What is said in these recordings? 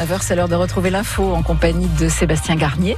9h, c'est l'heure de retrouver l'info en compagnie de Sébastien Garnier.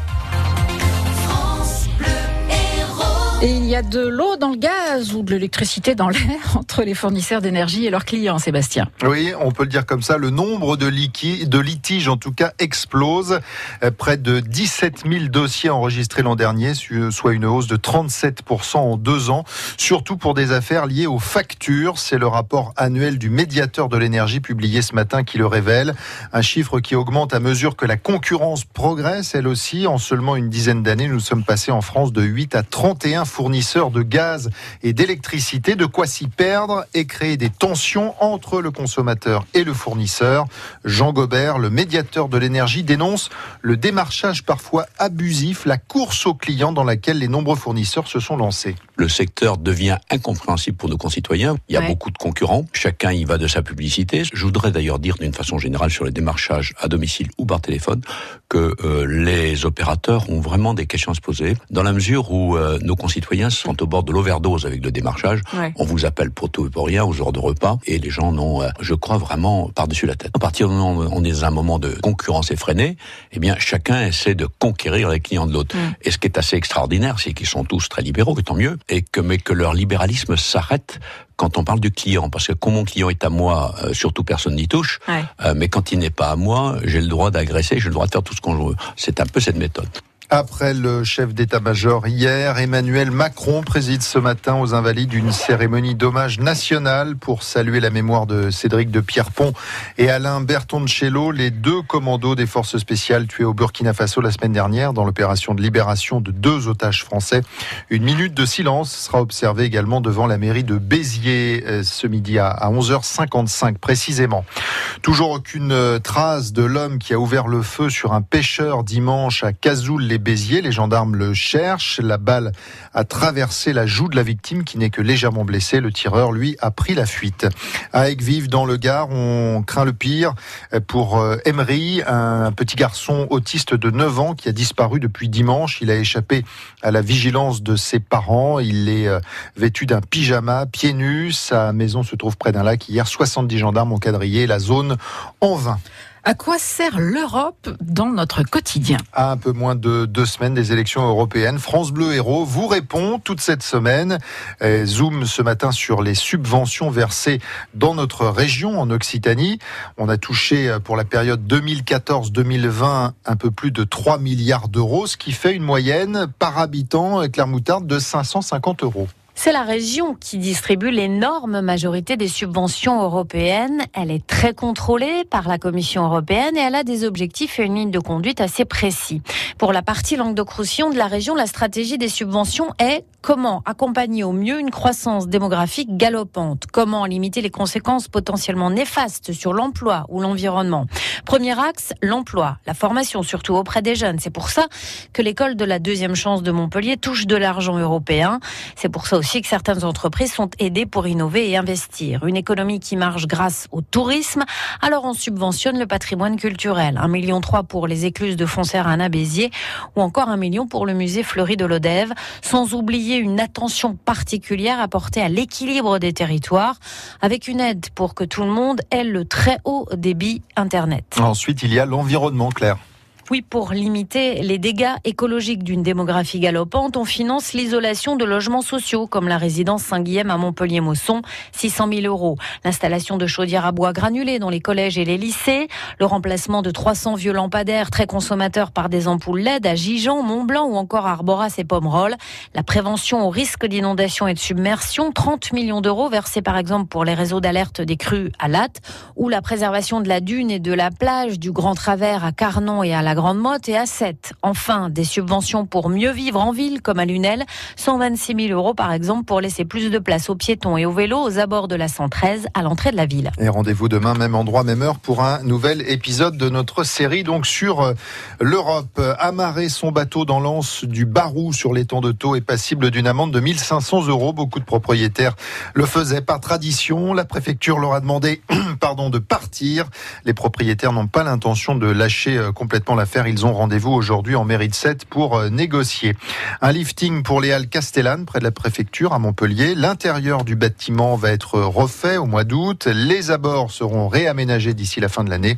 Et il y a de l'eau dans le gaz ou de l'électricité dans l'air entre les fournisseurs d'énergie et leurs clients, Sébastien. Oui, on peut le dire comme ça. Le nombre de, litiges, en tout cas, explose. Euh, près de 17 000 dossiers enregistrés l'an dernier, soit une hausse de 37% en deux ans, surtout pour des affaires liées aux factures. C'est le rapport annuel du médiateur de l'énergie publié ce matin qui le révèle. Un chiffre qui augmente à mesure que la concurrence progresse, elle aussi. En seulement une dizaine d'années, nous sommes passés en France de 8 à 31 fournisseurs de gaz et d'électricité, de quoi s'y perdre et créer des tensions entre le consommateur et le fournisseur. Jean Gobert, le médiateur de l'énergie, dénonce le démarchage parfois abusif, la course aux clients dans laquelle les nombreux fournisseurs se sont lancés. Le secteur devient incompréhensible pour nos concitoyens. Il y a beaucoup de concurrents. Chacun y va de sa publicité. Je voudrais d'ailleurs dire d'une façon générale sur les démarchages à domicile ou par téléphone que euh, les opérateurs ont vraiment des questions à se poser dans la mesure où euh, nos concitoyens citoyens sont au bord de l'overdose avec le démarchage. On vous appelle pour tout et pour rien aux heures de repas et les gens n'ont, euh, je crois, vraiment par-dessus la tête. À partir du moment où on est dans un moment de concurrence effrénée, eh bien, chacun essaie de conquérir les clients de l'autre. Mm. Et ce qui est assez extraordinaire, c'est qu'ils sont tous très libéraux, et tant mieux, et que, mais que leur libéralisme s'arrête quand on parle du client, parce que quand mon client est à moi, euh, surtout personne n'y touche, euh, mais quand il n'est pas à moi, j'ai le droit d'agresser, j'ai le droit de faire tout ce qu'on veut. C'est un peu cette méthode. Après le chef d'état-major hier, Emmanuel Macron préside ce matin aux Invalides une cérémonie d'hommage national pour saluer la mémoire de Cédric de Pierrepont et Alain Bertoncello, les deux commandos des forces spéciales tués au Burkina Faso la semaine dernière dans l'opération de libération de deux otages français. Une minute de silence sera observée également devant la mairie de Béziers euh, ce midi à 11h55 précisément. Toujours aucune trace de l'homme qui a ouvert le feu sur un pêcheur dimanche à Cazoul les Béziers. Les gendarmes le cherchent. La balle a traversé la joue de la victime qui n'est que légèrement blessée. Le tireur, lui, a pris la fuite. À Aigues-Vives, dans le Gard, on craint le pire pour euh, Emery, un petit garçon autiste de 9 ans qui a disparu depuis dimanche. Il a échappé à la vigilance de ses parents. Il est euh, vêtu d'un pyjama, pieds nus. Sa maison se trouve près d'un lac. Hier, 70 gendarmes ont quadrillé la zone en vain. À quoi sert l'Europe dans notre quotidien À un peu moins de deux semaines des élections européennes, France Bleu Héros vous répond toute cette semaine. Zoom ce matin sur les subventions versées dans notre région en Occitanie. On a touché pour la période 2014-2020 un peu plus de 3 milliards d'euros, ce qui fait une moyenne par habitant, Claire Moutarde, de 550 euros. C'est la région qui distribue l'énorme majorité des subventions européennes. Elle est très contrôlée par la Commission européenne et elle a des objectifs et une ligne de conduite assez précis. Pour la partie Languedoc-Roussillon de la région, la stratégie des subventions est comment accompagner au mieux une croissance démographique galopante, comment limiter les conséquences potentiellement néfastes sur l'emploi ou l'environnement? Premier axe, l'emploi, la formation surtout auprès des jeunes. C'est pour ça que l'école de la deuxième chance de Montpellier touche de l'argent européen. C'est pour ça aussi que certaines entreprises sont aidées pour innover et investir. Une économie qui marche grâce au tourisme, alors on subventionne le patrimoine culturel. 1,3 million pour les écluses de Foncère à Béziers ou encore un million pour le musée Fleury de l'Odève, sans oublier une attention particulière apportée à l'équilibre des territoires, avec une aide pour que tout le monde ait le très haut débit Internet. Ensuite, il y a l'environnement, clair. Oui, pour limiter les dégâts écologiques d'une démographie galopante, on finance l'isolation de logements sociaux, comme la résidence Saint-Guillaume à Montpellier-Mosson, 600 000 euros. L'installation de chaudières à bois granulés dans les collèges et les lycées, le remplacement de 300 vieux lampadaires très consommateurs par des ampoules LED à Gijon, Mont-Blanc ou encore Arboras et Pomerol, la prévention au risque d'inondation et de submersion, 30 millions d'euros versés par exemple pour les réseaux d'alerte des crues à Latte, ou la préservation de la dune et de la plage du Grand Travers à Carnon et à la Grande Motte et à 7. Enfin, des subventions pour mieux vivre en ville, comme à Lunel. 126 000 euros, par exemple, pour laisser plus de place aux piétons et aux vélos aux abords de la 113 à l'entrée de la ville. Et rendez-vous demain, même endroit, même heure, pour un nouvel épisode de notre série, donc sur euh, l'Europe. Amarrer son bateau dans l'anse du Barou sur l'étang de Taux est passible d'une amende de 1500 euros. Beaucoup de propriétaires le faisaient par tradition. La préfecture leur a demandé, pardon, de partir. Les propriétaires n'ont pas l'intention de lâcher euh, complètement la ils ont rendez-vous aujourd'hui en mairie de 7 pour euh, négocier. Un lifting pour les Halles Castellane, près de la préfecture à Montpellier. L'intérieur du bâtiment va être refait au mois d'août. Les abords seront réaménagés d'ici la fin de l'année.